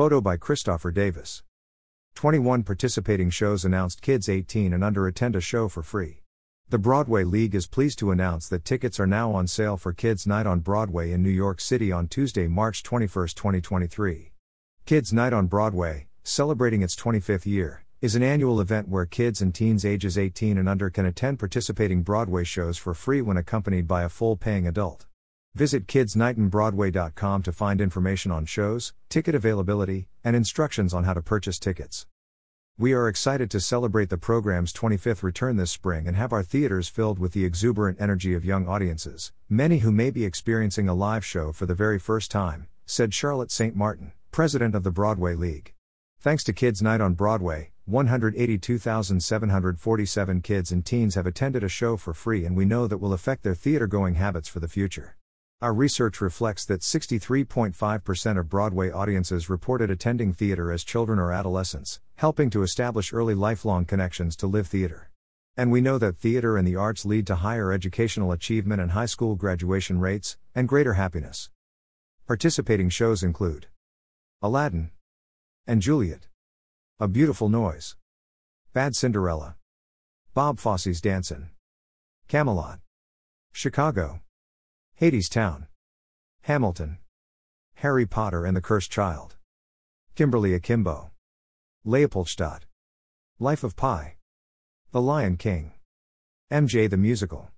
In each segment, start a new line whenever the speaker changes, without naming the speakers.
Photo by Christopher Davis. 21 participating shows announced kids 18 and under attend a show for free. The Broadway League is pleased to announce that tickets are now on sale for Kids Night on Broadway in New York City on Tuesday, March 21, 2023. Kids Night on Broadway, celebrating its 25th year, is an annual event where kids and teens ages 18 and under can attend participating Broadway shows for free when accompanied by a full paying adult. Visit kidsnightonbroadway.com to find information on shows, ticket availability, and instructions on how to purchase tickets. We are excited to celebrate the program's 25th return this spring and have our theaters filled with the exuberant energy of young audiences, many who may be experiencing a live show for the very first time, said Charlotte St. Martin, president of the Broadway League. Thanks to Kids Night on Broadway, 182,747 kids and teens have attended a show for free, and we know that will affect their theater going habits for the future. Our research reflects that 63.5% of Broadway audiences reported attending theater as children or adolescents, helping to establish early lifelong connections to live theater. And we know that theater and the arts lead to higher educational achievement and high school graduation rates, and greater happiness. Participating shows include Aladdin and Juliet, A Beautiful Noise, Bad Cinderella, Bob Fosse's Dancin', Camelot, Chicago. Hadestown. Hamilton. Harry Potter and the Cursed Child. Kimberly Akimbo. Leopoldstadt. Life of Pi. The Lion King. MJ the Musical.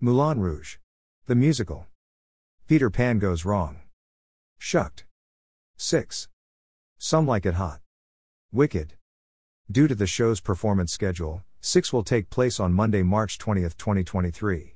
Moulin Rouge. The Musical. Peter Pan Goes Wrong. Shucked. 6. Some Like It Hot. Wicked. Due to the show's performance schedule, 6 will take place on Monday, March 20, 2023.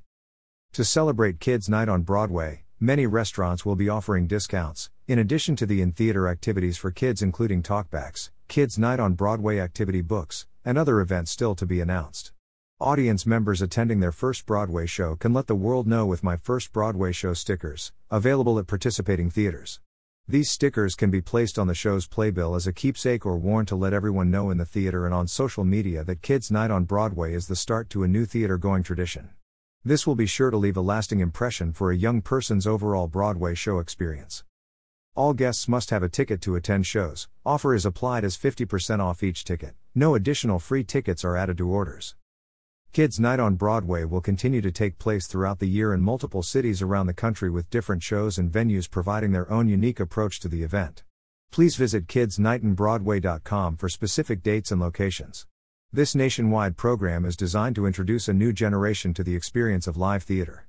To celebrate Kids Night on Broadway, many restaurants will be offering discounts, in addition to the in theater activities for kids, including talkbacks, Kids Night on Broadway activity books, and other events still to be announced. Audience members attending their first Broadway show can let the world know with My First Broadway Show stickers, available at participating theaters. These stickers can be placed on the show's playbill as a keepsake or worn to let everyone know in the theater and on social media that Kids Night on Broadway is the start to a new theater going tradition. This will be sure to leave a lasting impression for a young person's overall Broadway show experience. All guests must have a ticket to attend shows. Offer is applied as 50% off each ticket. No additional free tickets are added to orders. Kids Night on Broadway will continue to take place throughout the year in multiple cities around the country with different shows and venues providing their own unique approach to the event. Please visit kidsnightonbroadway.com for specific dates and locations. This nationwide program is designed to introduce a new generation to the experience of live theater.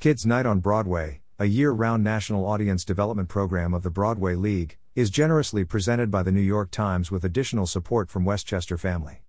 Kids Night on Broadway, a year round national audience development program of the Broadway League, is generously presented by the New York Times with additional support from Westchester Family.